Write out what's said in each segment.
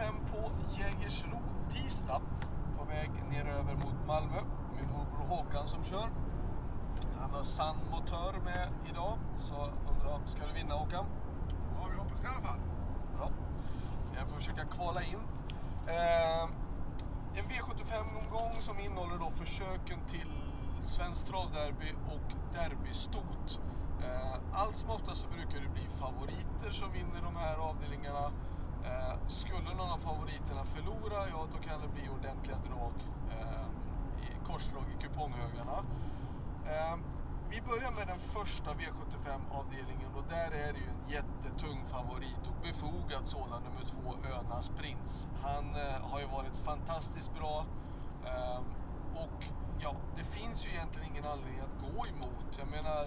V75 på Jägersro tisdag. På väg ner över mot Malmö. Min morbror Håkan som kör. Han har sann motör med idag. Så undrar, ska du vinna Håkan? Ja, vi hoppas i alla fall. Ja. Jag får försöka kvala in. Eh, en V75-omgång som innehåller då försöken till Svenskt travderby och derbystot. Eh, allt som oftast så brukar det bli favoriter som vinner de här avdelningarna. Eh, skulle någon av favoriterna förlora, ja då kan det bli ordentliga drag, eh, i korsdrag i kuponghögarna. Eh, vi börjar med den första V75-avdelningen och där är det ju en jättetung favorit och befogad sådan, nummer två, Önas Prins. Han eh, har ju varit fantastiskt bra eh, och ja, det finns ju egentligen ingen anledning att gå emot. Jag menar,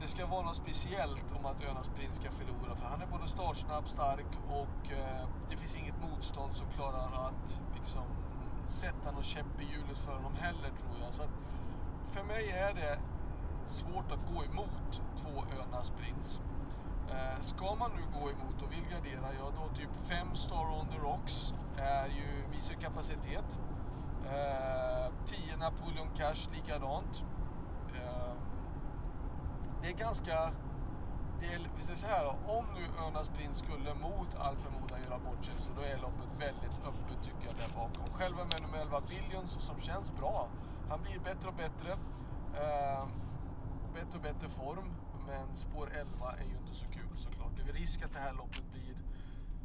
det ska vara något speciellt om att Önas Prins ska förlora för han är både startsnabb, stark och eh, det finns inget motstånd som klarar att liksom sätta någon käpp i hjulet för honom heller tror jag. Så att, för mig är det svårt att gå emot två Önas Prins. Eh, ska man nu gå emot och vill gardera, ja då typ 5 Star on the Rocks är ju, visar kapacitet. 10 eh, Napoleon Cash likadant. Det är ganska... Det är, vi säger så här då, om nu Örnas Prins skulle mot all förmodan göra bort sig så då är loppet väldigt öppet tycker jag där bakom. Själva med nummer 11 Billions som känns bra. Han blir bättre och bättre. Eh, bättre och bättre form. Men spår 11 är ju inte så kul såklart. Det är risk att det här loppet blir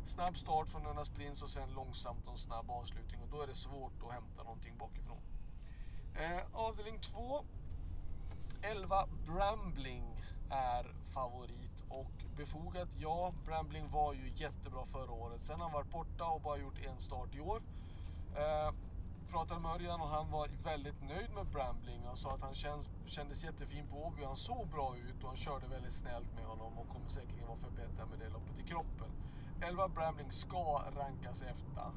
snabb start från Örnas Prins och sen långsamt och snabb avslutning och då är det svårt att hämta någonting bakifrån. Eh, avdelning 2. 11 Brambling är favorit och befogat. Ja, Brambling var ju jättebra förra året. Sen har han varit borta och bara gjort en start i år. Eh, pratade med Örjan och han var väldigt nöjd med Brambling och sa att han känns, kändes jättefin på Åby. Han såg bra ut och han körde väldigt snällt med honom och kommer säkerligen vara förbättrad med det loppet i kroppen. 11 Brambling ska rankas efter.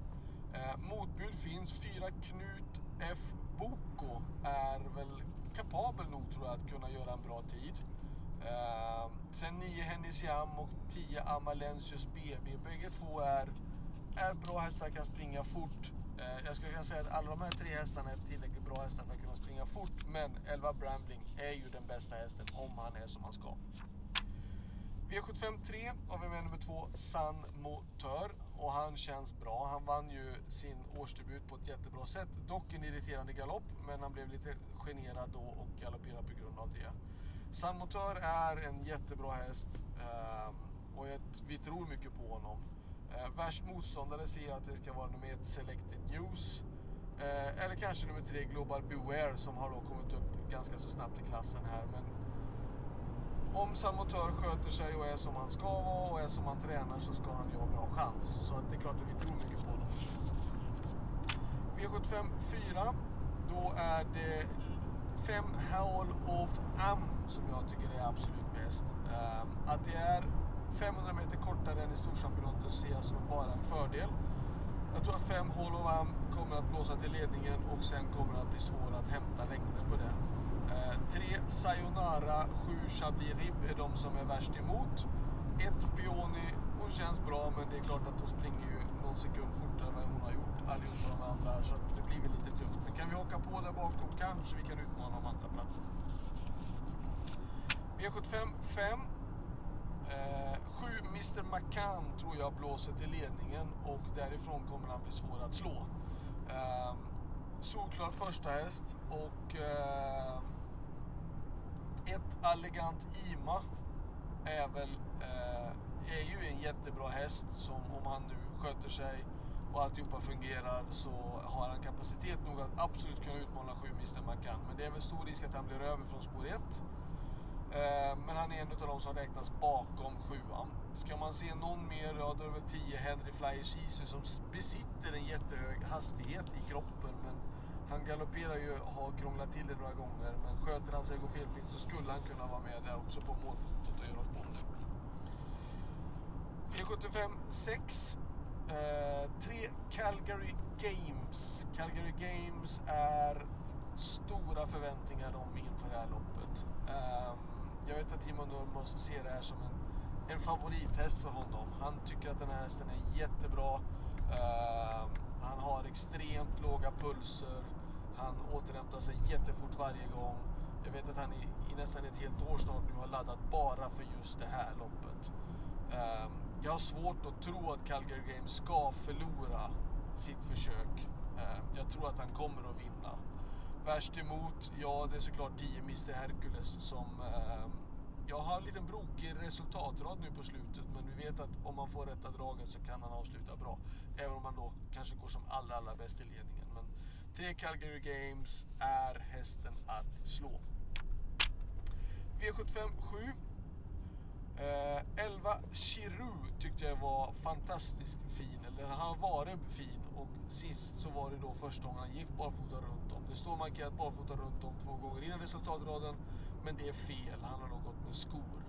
Eh, motbud finns. 4 Knut F. Boko är väl kapabel nog tror jag att kunna göra en bra tid. Eh, sen 9 Hennisiam och 10 Amalensius BB. Bägge två är, är bra hästar, kan springa fort. Eh, jag skulle kunna säga att alla de här tre hästarna är tillräckligt bra hästar för att kunna springa fort. Men 11 Brambling är ju den bästa hästen om han är som han ska. V75 3 har vi med nummer 2 San Motör och han känns bra. Han vann ju sin årsdebut på ett jättebra sätt. Dock en irriterande galopp men han blev lite generad då och galopperade på grund av det. San Motör är en jättebra häst ehm, och vi tror mycket på honom. Eh, värst motståndare ser jag att det ska vara nummer 1 Selected News. Eh, eller kanske nummer 3 Global Beware som har då kommit upp ganska så snabbt i klassen här. Men om Salmotör sköter sig och är som han ska vara och är som han tränar så ska han ju ha bra chans. Så att det är klart att vi tror mycket på honom. V75 4. Då är det 5 Hall of Am som jag tycker är absolut bäst. Ehm, att det är 500 meter kortare än i Storchampionaten ser jag som bara en fördel. Jag tror att 5 Hall of Am kommer att blåsa till ledningen och sen kommer det att bli svårt att hämta längden på den. Eh, 3 Sayonara, 7 Chablis Rib är de som är värst emot. 1 Pioni, hon känns bra men det är klart att hon springer ju någon sekund fortare än vad hon har gjort allihopa de andra så det blir väl lite tufft. Men kan vi haka på där bakom kanske vi kan utmana de andra platserna. V75 5. Eh, Mr McCann tror jag blåser till ledningen och därifrån kommer han bli svår att slå. Eh, solklar första häst och eh, ett Allegant Ima är väl eh, är ju en jättebra häst som om han nu sköter sig och alltihopa fungerar så har han kapacitet nog att absolut kunna utmana 7 Mr McCann. Men det är väl stor risk att han blir över från spår 1. Eh, men han är en av de som räknas bakom 7 Ska man se någon mer, ja då är det väl 10 Henry Flyer Isu som besitter en jättehög hastighet i kroppen. Men han galopperar ju, har krånglat till det några gånger, men sköter han sig och går felfritt så skulle han kunna vara med där också på målfotot och göra upp om det. V75 6. Eh, tre Calgary Games. Calgary Games är stora förväntningar om inför det här loppet. Eh, jag vet att Timo Nurmos ser det här som en, en favorithäst för honom. Han tycker att den här hästen är jättebra Eh, han har extremt låga pulser. Han återhämtar sig jättefort varje gång. Jag vet att han i, i nästan ett helt år snart nu har laddat bara för just det här loppet. Ehm, jag har svårt att tro att Calgary Games ska förlora sitt försök. Ehm, jag tror att han kommer att vinna. Värst emot, ja det är såklart 10 Mr Hercules som ehm, jag har en liten brokig resultatrad nu på slutet men vi vet att om man får rätta draget så kan han avsluta bra. Även om han då kanske går som allra, allra bäst i ledningen. Tre Calgary Games är hästen att slå. V75 7. Eh, 11 Chiru tyckte jag var fantastiskt fin. Eller han har varit fin och sist så var det då första gången han gick barfota runt om. Det står markerat barfota runt om två gånger innan resultatraden. Men det är fel. Han har nog gått med skor.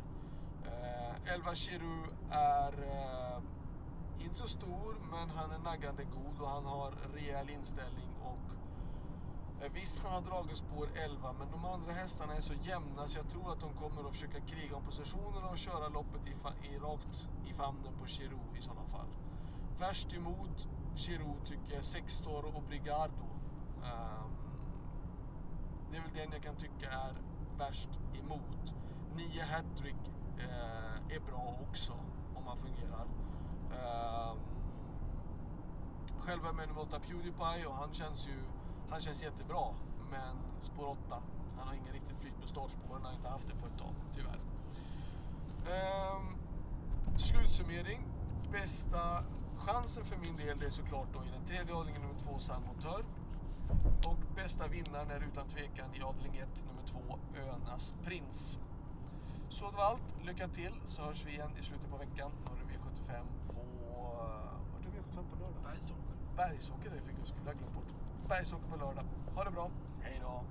Eh, 11 Chiru är eh, inte så stor men han är naggande god och han har rejäl inställning och Eh, visst, han har dragit spår 11, men de andra hästarna är så jämna så jag tror att de kommer att försöka kriga om positionerna och köra loppet i, i, rakt i famnen på Chirou i sådana fall. Värst emot Chirou tycker jag Sextor och Brigado. Um, ehm, det är väl den jag kan tycka är värst emot. 9 Hattrick uh, är bra också om han fungerar. Ehm, själva med nummer 8 Pewdiepie och han känns ju han känns jättebra, men spår 8. Han har ingen riktigt flyt med startspåren, han har inte haft det på ett tag, tyvärr. Ehm, slutsummering. Bästa chansen för min del är såklart då i den tredje avdelningen nummer 2, San Motör. Och bästa vinnaren är utan tvekan i avdelning 1, nummer 2, Önas Prins. Så det var allt. Lycka till så hörs vi igen i slutet på veckan. Då är det V75 på... Vart är V75 på lördag? Bergsåker. Bergsåker är det för guds skull, det har jag glömt bort. Bergsåker på lördag. Ha det bra. Hej då.